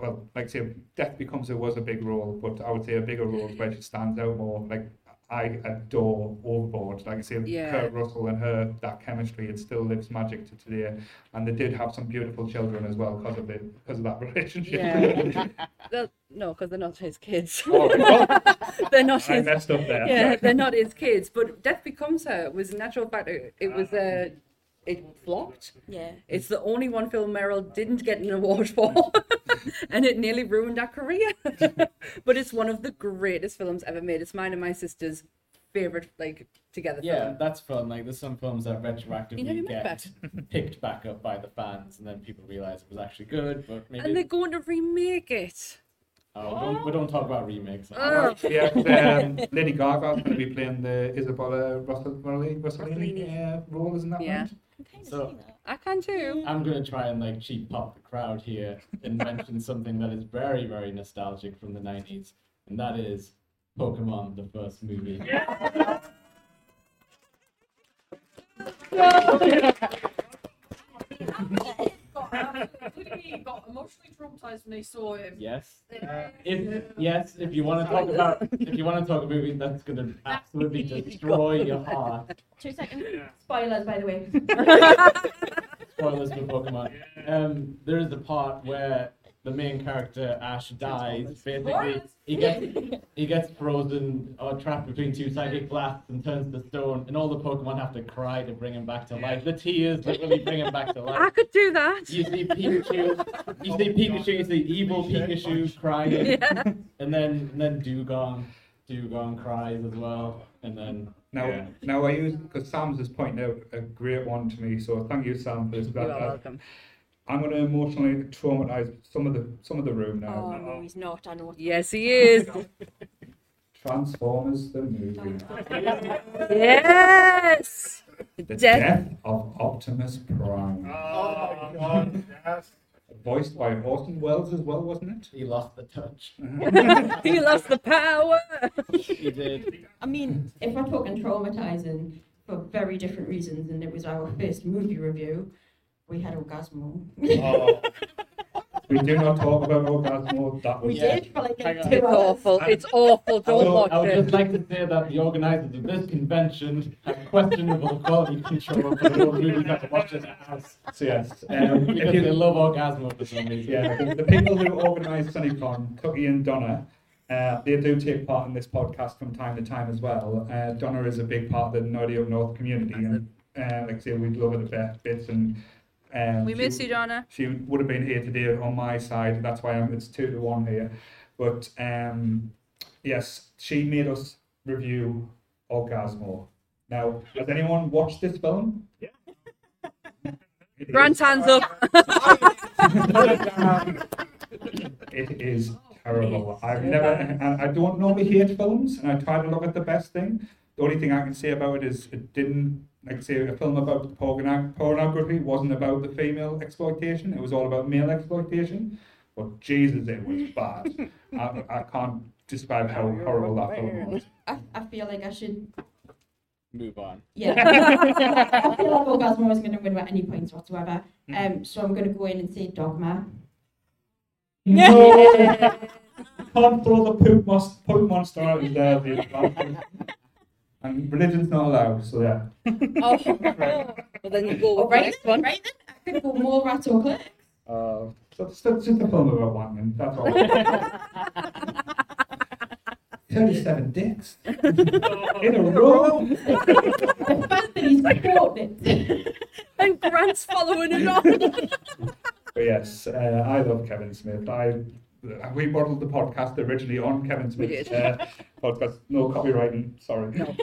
well, like I say, Death Becomes Her was a big role, but I would say a bigger role is where she stands out more. Like, I adore Overboard. Like I say, Yeah. Kurt Russell and her, that chemistry, it still lives magic to today. And they did have some beautiful children as well because of it, because of that relationship. Yeah. No, because they're not his kids. Oh, they're not I his. messed up there. Yeah, they're not his kids. But Death Becomes Her was a natural fact. It was uh, it flopped. Yeah. It's the only one film Meryl didn't get an award for, and it nearly ruined our career. but it's one of the greatest films ever made. It's mine and my sister's favorite, like together Yeah, film. that's fun. Like, there's some films that retroactively You never met get picked back up by the fans, and then people realize it was actually good, but maybe. And they're going to remake it. Oh, don't, we don't talk about remakes. Oh. Yeah, um, Lady Gaga's going to be playing the Isabella Russell, Rossellini Rossellini. uh, role, isn't that Yeah. right? I'm kind of So- that. I can too. I'm gonna try and like cheap pop the crowd here and mention something that is very, very nostalgic from the '90s, and that is Pokemon, the first movie. Literally got emotionally traumatized when they saw him. Yes. Uh, If yes, if you want to talk about if you want to talk a movie that's gonna absolutely destroy your heart. Two seconds. Spoilers, by the way. Spoilers for Pokemon. Um, there is a part where the main character Ash dies. Basically, he gets he gets frozen or trapped between two psychic blasts and turns to stone, and all the Pokemon have to cry to bring him back to life. The tears literally bring him back to life. I could do that. You see Pikachu, you see Pikachu, you see evil Pikachu crying, Yeah. and then and then Dewgong, Dewgong cries as well, and then Now, yeah. now I use because Sam's just pointing out a great one to me. So thank you, Sam, for this. You are welcome. I'm going to emotionally traumatize some of the some of the room now. Oh no, he's not. I know. Yes, he is. Transformers the movie. Yes. The Death. death of Optimus Prime. Oh my god, yes. Voiced by Orson Welles as well, wasn't it? he lost the touch. he lost the power. He did. I mean, if we're talking traumatizing for very different reasons, and it was our first movie review, we had Orgazmo. Oh. we do not talk about Orgazmo. That was We Yeah. did for like Hang on. two It's hours. awful. It's awful. I Don't would, watch I would just it. like to say that the organisers of this convention have questionable quality control for those movies that are watching at house. So yes, um, because if they love Orgazmo for some reason. yeah, the, the people who organise SunnyCon, Cookie and Donna, uh, they do take part in this podcast from time to time as well. Uh, Donna is a big part of the Nerdy Up North community, and uh, like I say, we'd love her the best bits. And um, We she- miss you, Donna. she would have been here today on my side. That's why I'm, it's two to one here. But um, yes, she made us review Orgazmo. Now, has anyone watched this film? Yeah. It Grant's hands up. It is terrible. I've never, I don't normally hate films, and I try to look at the best thing. The only thing I can say about it is it didn't, like say, a film about porno- pornography wasn't about the female exploitation. It was all about male exploitation. But Jesus, it was bad. I, I can't describe how horrible that film was. I, I feel like I should. Move on. Yeah. I feel like Orgazmo wasn't going to win at any points whatsoever. Um, so I'm going to go in and say Dogma. No! Can't throw the poop, mos- poop monster out of there. you bastard. And religion's not allowed, so yeah. Oh. Well, then you go Oh, with the right, next then, one. right then. I could go Mallrats or Clerks. Uh, so it's just, just a film about wanking, that's all. 37 dicks. In a row. The fact that he's quoted it. And Grant's following it on. But yes, uh, I love Kevin Smith. I we modeled the podcast originally on Kevin We Smith's uh, podcast. No copywriting, sorry. No.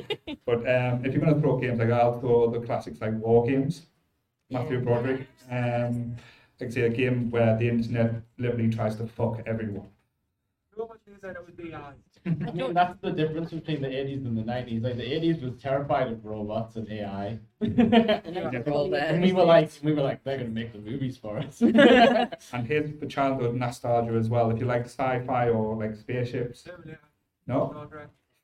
But um, if you're going to throw games like that, I'll throw the classics like War Games, Matthew Yeah. Broderick. Um, like say a game where the internet literally tries to fuck everyone. So much news that it was the AI. I mean, that's the difference between the 80s and the 90s. Like the 80s was terrified of robots and AI. They're all there. and we were like, we were like, they're gonna make the movies for us. And here's the childhood nostalgia as well. If you like sci-fi or like spaceships, no,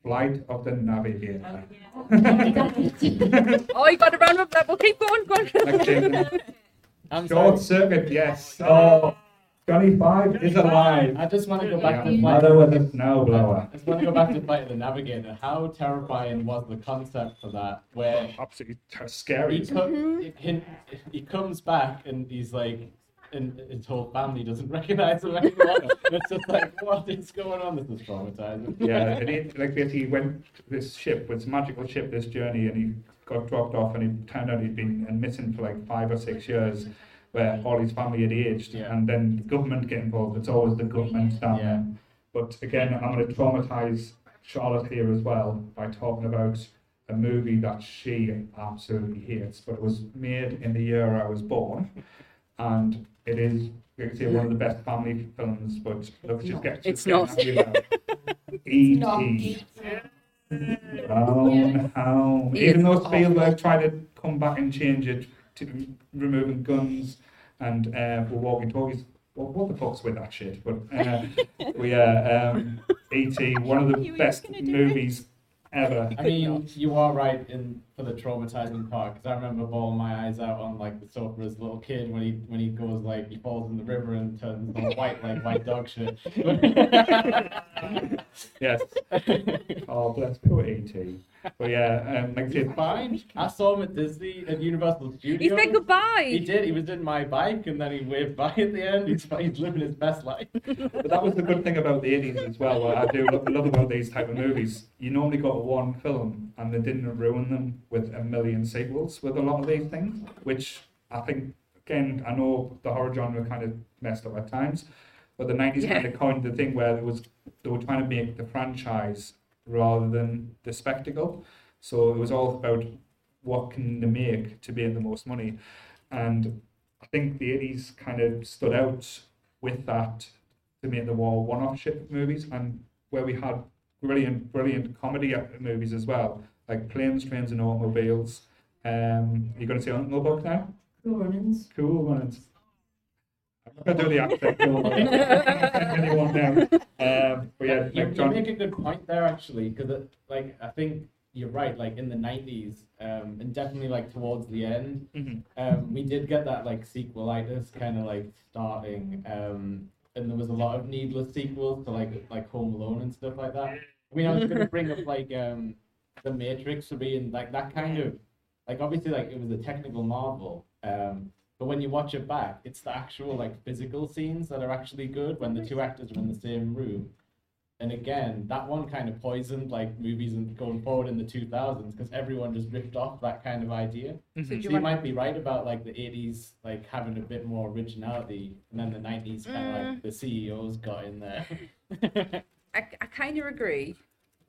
Flight of the Navigator. Oh, you got a round of that. Well, keep going. Go on. Like James- Short sorry. circuit, yes. Oh, oh. Johnny Five is alive. I just want to go back Yeah, to mother Flight. with a snowblower. I just want to go back to Flight of the Navigator. How terrifying was the concept for that? Where oh, Absolutely ter- he, scary. co- mm-hmm. he, he comes back and he's like, and his whole family doesn't recognize him anymore. it's just like, what is going on? This is traumatizing. Yeah, and he, like basically he went to this ship, this magical ship, this journey, and he got dropped off, and it turned out he'd been missing for like five or six years, where mm. all his family had aged, Yeah. and then the government get involved. It's always the government down Yeah. there. But again, I'm going to traumatize Charlotte here as well by talking about a movie that she absolutely hates, but it was made in the year I was born, and it is, like I say, one of the best family films. But let's just get. It's just get not. E.T. Not Brown Hound. Even though Spielberg tried to come back and change it to removing guns and uh, for walkie talkies. Well, what the fuck's with that shit? But uh, we uh, um, E.T. one of the were best gonna it. movies ever. I mean, you are right in for for the traumatizing part because I remember bawling my eyes out on like the sofa as a little kid when he when he goes like he falls in the river and turns all white like white dog shit. Yes. Oh, bless poor E.T. But yeah, um, like I said, fine. I saw him at Disney at Universal He said goodbye. He did. He was in my bike and then he waved bye at the end. He's, he's living his best life. But that was the good thing about the 80s as well. What I do lo- love about these type of movies, you normally got one film and they didn't ruin them with a million sequels with a lot of these things, which I think, again, I know the horror genre kind of messed up at times, but the 90s Yeah. kind of coined the thing where it was they were trying to make the franchise rather than the spectacle. So it was all about what can they make to make the most money. And I think the 80s kind of stood out with that to make the war one-off ship movies and where we had brilliant, brilliant comedy movies as well, like Planes, Trains and Automobiles. Um, you're going to see Uncle Buck now? Cool runnings. Cool ones. I'm not going to do the accent. Cool Runnings. I'm not sending anyone down. Um, but yeah, you, you make a good point there actually because like I think you're right. Like in the '90s um, and definitely like towards the end, Mhm. um, we did get that like sequelitis kind of like starting, um, and there was a lot of needless sequels to like like Home Alone and stuff like that. I mean, I was gonna bring up like um, the Matrix for being like that kind of like obviously like it was a technical marvel, um, but when you watch it back, it's the actual like physical scenes that are actually good when the two actors are in the same room. And again, that one kind of poisoned like movies and going forward in the 2000s because everyone just ripped off that kind of idea. So do So you you want- might be right about like the 80s like having a bit more originality, and then the 90s kind of Mm. like the CEOs got in there. I, I kind of agree,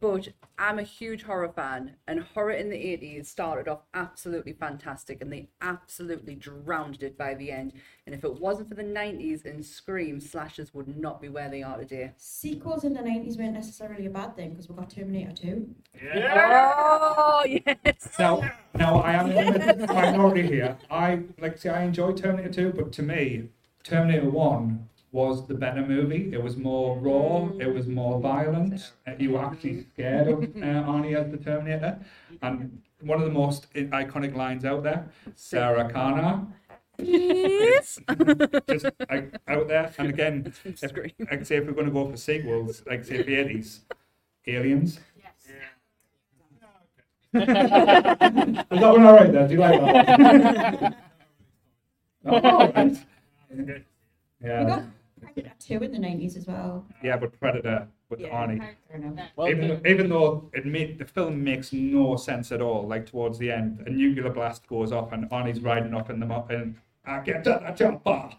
but I'm a huge horror fan, and horror in the 80s started off absolutely fantastic, and they absolutely drowned it by the end. And if it wasn't for the 90s and Scream, slashers would not be where they are today. Sequels in the 90s weren't necessarily a bad thing because we got Terminator 2. Oh, yes. Now, now I am in the minority here. I like say I enjoy Terminator 2, but to me, Terminator 1 was the better movie. It was more raw. It was more violent. You were actually scared of uh, Arnie as the Terminator. And one of the most iconic lines out there, Sarah Connor, Yes. just like out there. And again, if, Scream. like say if we're going to go for sequels, like say the 80s, Aliens. Was that one alright there? Do you like that? oh, right. Yeah, got Predator 2 in the 90s as well. yeah, but Predator with Arnie. Fair enough. well, even, the- though, even though it made, the film makes no sense at all, like towards the end, a nuclear blast goes off and Arnie's riding up in the mo- and I get to the jumper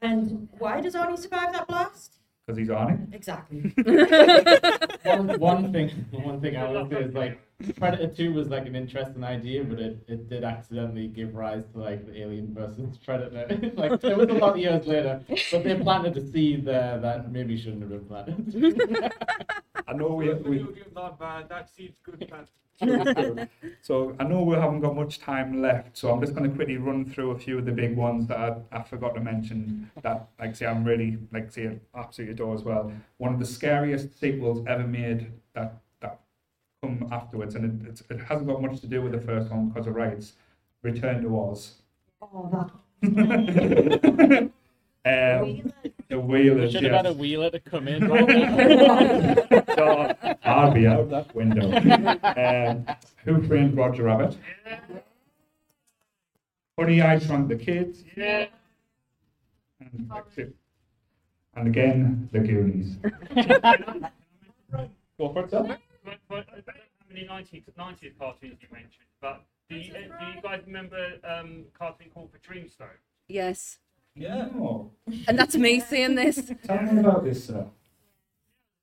And why does Arnie survive that blast? because he's Arnie. Exactly. one, one thing one thing I will say is like Predator 2 was like an interesting idea, but it, it did accidentally give rise to like the Alien versus Predator. like it was a lot of years later, but they planted a seed there that maybe shouldn't have been planted. I know we, Those we video aren't bad. That seed's good, man. so I know we haven't got much time left, so I'm just going to quickly run through a few of the big ones that I, I forgot to mention. That, like, say, I'm really like say absolutely adore as well. One of the scariest sequels ever made that that come afterwards, and it, it's, it hasn't got much to do with the first one because of rights. Return to Oz. Oh, that. Um, the we Wheelers. should have had a wheeler to come in. so I'll be out of that window. Um, Who Framed Roger Rabbit? Honey, I Shrunk the Kids. Yeah. And, and again, The Goonies. Go for it, sir. But, but I don't know how many 90s, 90s cartoons you mentioned, but do you, uh, do you guys remember um, a cartoon called The Dreamstone? Yes. Yeah. Oh, And that's me saying this. tell me about this, sir.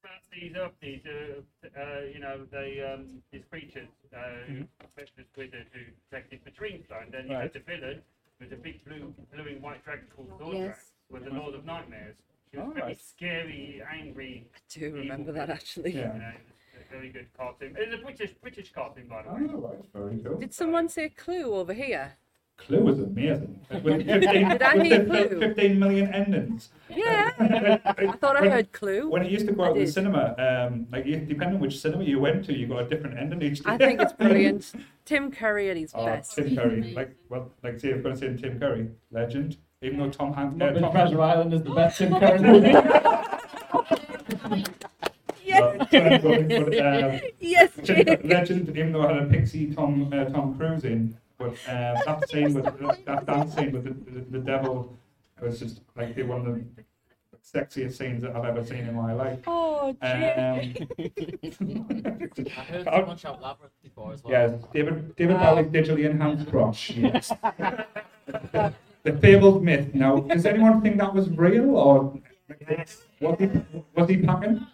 About these up these, uh, uh, you know, they um, these creatures, uh, who this wizard who protected the Dreamstone. Then you Right. had the villain with a big blue, blue and white dragon called Zordrax, Yes. with the Lord of Nightmares. She was All very right. scary, angry. I do remember that actually. Yeah. Uh, it was a very good cartoon. It's a British British cartoon, by the Oh, way. right, very cool. Did someone say clue over here? Clue was amazing. With 15, Did I with hear the Clue? 15 million endings. Yeah, I thought I When- heard Clue. When it used to go out in the did. cinema, um, like you- depending on which cinema you went to, you got a different ending each day. I think it's brilliant. Tim Curry at his Oh, best. Tim Curry, like well, like say, I'm going to say Tim Curry, legend. Even though Tom Hanks, uh, Muppet Tom Treasure Island is the best Tim Curry movie. Yes. um, Yes, Tim- Jim. legend, even though I had a pixie Tom uh, Tom Cruise in, but um, that scene with that dance scene with the, the, the devil was just like the one of the sexiest scenes that I've ever seen in my life. Oh, Jim. Um, I heard someone shout Labyrinth before as well. yes, David David Wow. Bowie's digitally enhanced crotch. Yes. the fabled myth. Now, does anyone think that was real or was he was he packing?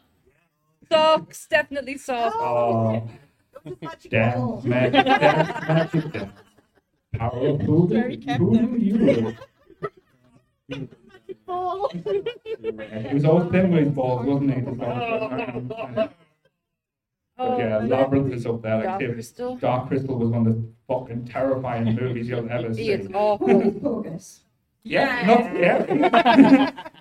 Socks, definitely socks. Oh, damn, man, damn, magic, damn. Powerful, Very who you? He was always playing with his balls, wasn't he? Oh. Oh, but Oh, yeah, Labyrinth is up there. Like, Dark Crystal. Dark Crystal was one of the fucking terrifying movies you'll ever He is see. awful. Hocus Pocus. Yeah, not yeah.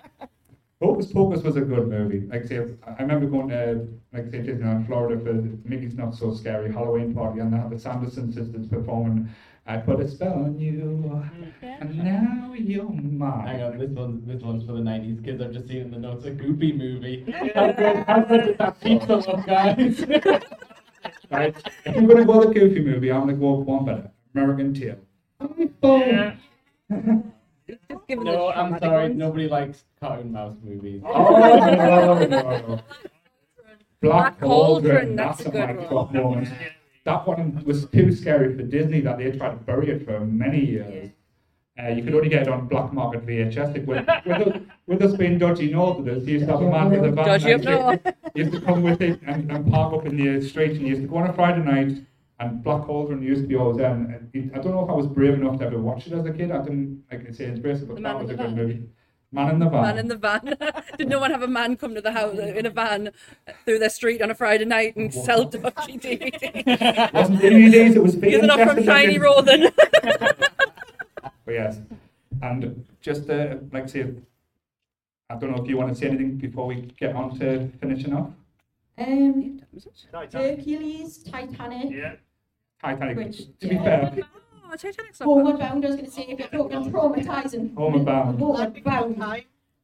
Hocus Pocus was a good movie. Like I say, I remember going to like I say Disneyland, Florida for the Mickey's Not So Scary Halloween party, and they had the Sanderson sisters performing. I put a spell on you, and now you're mine. Hang on, this one, this one's for the '90s kids. I've just seen in the notes a Goofy movie. How good, how good did that pizza look, guys? Right? If you're gonna go the Goofy movie, I'm gonna go with one better. American Tail. Yeah. Just no, I'm sorry. ones. Nobody likes cartoon mouse movies. Oh, no, no, no. Black Black Cauldron, Cauldron, that's, that's a good one. moment. That one was too scary for Disney that they tried to bury it for many years. Uh, you could only get it on black market VHS. It, with, with, us, with us being dodgy northerners, you used to have a man with a van. Dodgy up north. You used to come with it and, and park up in the street, and you used to go on a Friday night. And Black Cauldron used to be always there. And it, I don't know if I was brave enough to ever watch it as a kid. I didn't, I could say embrace it, but The that was a in good the Van. movie. Man in the van. Man in the van. Did no one have a man come to the house in a van through their street on a Friday night and sell dodgy DVD? wasn't DVDs, it was Giving up from VHS. Tiny Rothen. But yes, and just uh, like I say, I don't know if you want to say anything before we get on to finishing off. Um, Titanic. Hercules, Titanic, Yeah. Titanic. Which- to be yeah. fair, Oh, Titanic's not Homeward bad. Bound. I was going to say if you're talking traumatizing. Homeward Bound. Homeward Bound.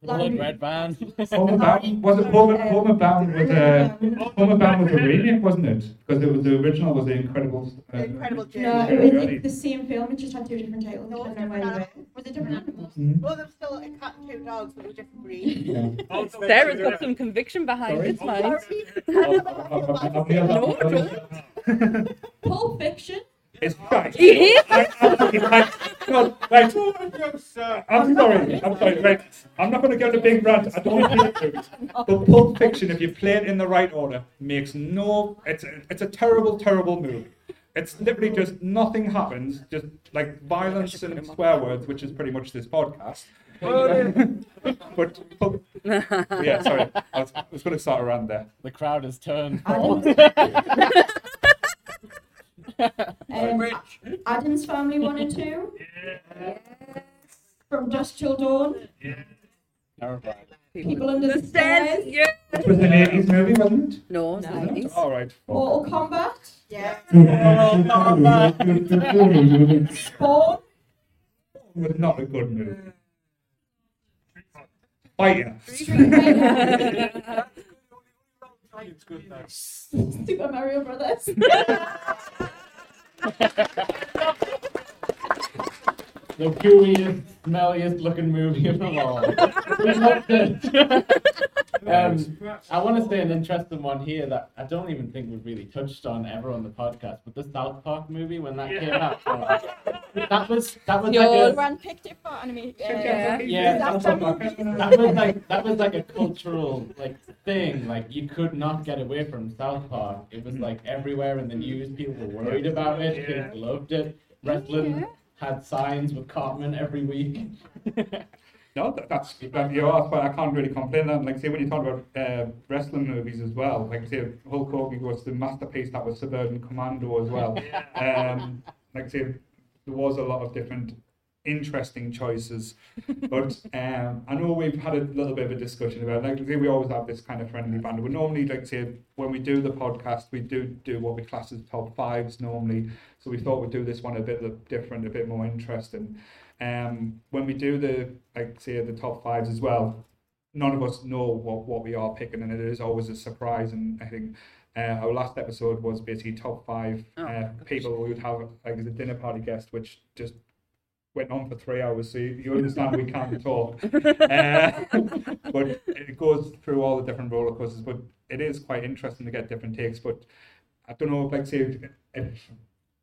Blood Red Van. Homeward Bound was it Homeward, Homeward Bound was a Homeward Bound was a remake, wasn't it? Because it was the original was the Incredible. Uh, Incredible No, Journey. it was Journey. the same film. It just had two different titles. No, depending on where. Was it different animals? Mhm. Well, there's still a cat and two dogs, but it was different breed. Yeah. Oh, Sarah's got some conviction behind Sorry? its mind. Oh, Pulp Fiction. It's oh, right. No, right. No, sir. I'm sorry. I'm sorry. Right. I'm not going to go on a big rant. I don't want to. But Pulp Fiction, if you play it in the right order, makes no. It's a, it's a terrible, terrible movie. It's literally just nothing happens, just like violence and swear words, which is pretty much this podcast. but, Pulp- yeah, sorry, I was, I was going to start around there. The crowd has turned. Um, Adam's Family One and Two. Yeah. From Dusk Till Dawn. Yeah. Terrifying. People Under the The stairs. Stairs. Yeah. This was an 80s movie, wasn't it? No, it's No. not nice. All right. Mortal Kombat. Yeah. Spawn. was not a good movie. Fighter. It's good now. Super Mario Brothers. The gooeyest, smelliest looking movie of them all. We loved it. um, I want to say an interesting one here that I don't even think we've really touched on ever on the podcast, but the South Park movie when that came out. that was that was Yours. like a, Ran picked it for anime. Yeah. yeah, That's that, from that was like that was like a cultural like thing. Like you could not get away from South Park. It was like everywhere in the news. People were worried about it. Kids loved it. Wrestling had signs with Cartman every week. No, that, that's that, you know, that's why I can't really complain. And like say when you talk about uh, wrestling movies as well, like say Hulk Hogan was the masterpiece that was Suburban Commando as well. Um, like say there was a lot of different interesting choices. But um, I know we've had a little bit of a discussion about like say, we always have this kind of friendly banter. We normally like say when we do the podcast, we do do what we class as top fives normally. So we thought we'd do this one a bit different, a bit more interesting. Um, when we do the like say the top fives as well, none of us know what, what we are picking, and it is always a surprise. And I think uh, our last episode was basically top five Oh, uh, people we would have like as a dinner party guest, which just went on for three hours. So you, you understand we can't talk. Uh, but it goes through all the different roller coasters. But it is quite interesting to get different takes. But I don't know, like say, if, if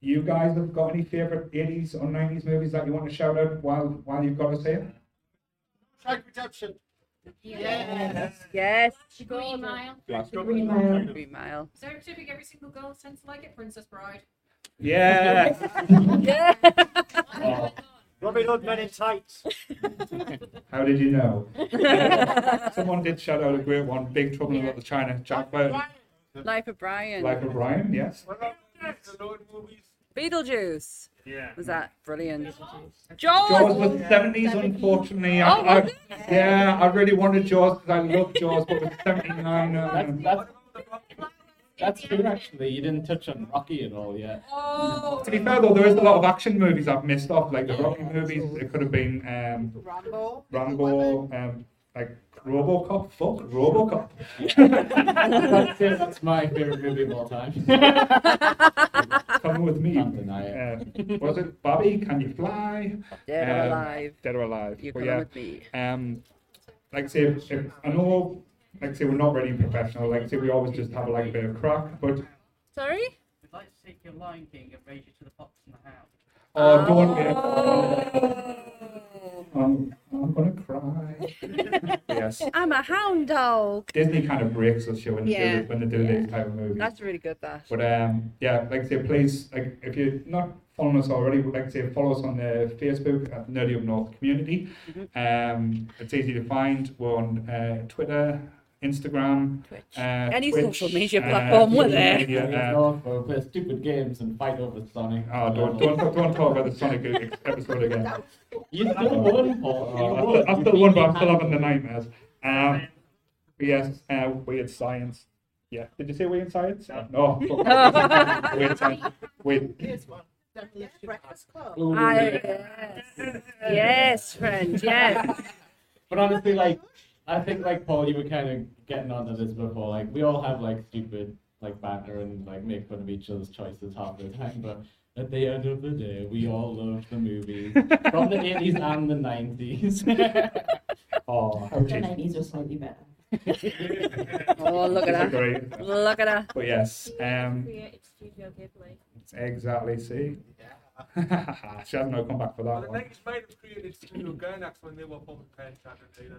you guys have got any favorite 80s or 90s movies that you want to shout out while while you've got us here. Shark Redemption. Yeah. Yes. Green Mile. Last Green Mile. Green Mile. Is there a typical every single girl tends to like it? Princess Bride. Yeah. Yeah. Oh, Robin Hood Men in Tights. How did you know? Someone did shout out a great one, Big Trouble in Little China. Jack Burton. Life of Brian. Like O'Brien, yes. What the Lord movies? Beetlejuice. Yeah. Was that brilliant? Jaws Jaws. was 70s, unfortunately. I, Oh, was I, yeah, I really wanted Jaws because I love Jaws, but it was 79. that's, Uh, that's, that's true, actually. You didn't touch on Rocky at all yet. Oh. to be fair, though, there is a lot of action movies I've missed off, like the Rocky movies. It could have been um, Rambo. Rambo, um, like Robocop. Fuck, Robocop. that's, that's my favorite movie of all time. Coming with me. Can't deny it. Uh, was it Bobby? Can you fly? Dead or Um, alive. Dead or alive. You But come yeah, with me. um, like I say, if, if, I know, like I say, we're not really professional. Like I say, we always just have a like a bit of crack. But Sorry? We'd like to take your Lion King and raise you to the Fox and the Hound. oh, don't be. Oh. I'm, I'm gonna cry. yes, I'm a hound dog. Disney kind of breaks us show when, Yeah. they do, when they do Yeah. these type of movies. That's really good. That. But um, yeah, like I say, please, like if you're not following us already, like I say, follow us on the Facebook at Nerdy Up North Community. Um, it's easy to find. We're on uh, Twitter, Instagram, Twitch. uh, Any Twitch, social media uh, platform, we're social there. media, We uh, play stupid games and fight over Sonic. Oh, don't, don't, talk- don't talk about the Sonic ex- episode again. You still won, Paul. You Uh, won. I still won, but I'm still having the nightmares. Um, but yes, uh, weird science. Yeah. Did you say weird science? No. fuck. weird science. Weird. Here's one. Definitely Breakfast Club. Ooh. I, yes. yes, friend. Yes. But honestly, like, I think like Paul, you were kind of getting onto this before. Like, we all have like stupid like banter and like make fun of each other's choices half the time. But at the end of the day, we all love the movies from the eighties and the nineties. Oh, The nineties were slightly better. Oh, look at that. Look at that. But yes, um, Studio Ghibli. exactly. See, she has no comeback for Well, that the one. 90s might have created Studio Gainax when they were pumping pen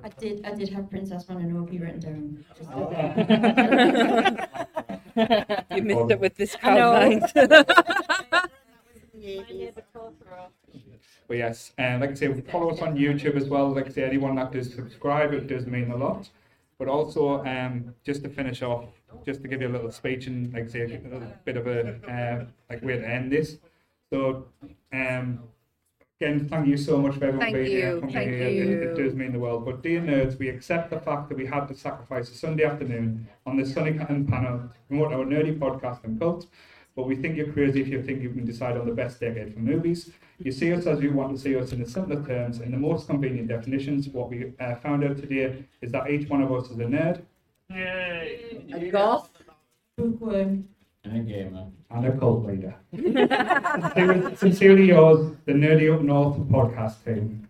I did I did have Princess Mononoke written down. Oh. You missed it with this I crowd mind. In the My 80s. neighbour Totoro. But yes, and like I say, follow us on YouTube as well. Like I say, anyone that does subscribe, it does mean a lot. But also, um, just to finish off, just to give you a little speech and like I say, a little bit of a uh, like way to end this. So, um, again, thank you so much for everyone Thank being here. you, coming thank here. It, it you. does mean the world. But dear nerds, we accept the fact that we had to sacrifice a Sunday afternoon on this SunnyCon panel to promote our nerdy podcast and cult. But we think you're crazy if you think you can decide on the best decade for movies. You see us as you want to see us in the simpler terms, in the most convenient definitions. What we uh, found out today is that each one of us is a nerd Yay. A goth. Bookworm. And a gamer. Eh? and a cult leader. Sincerely- Sincerely yours, the Nerdy Up North podcast team.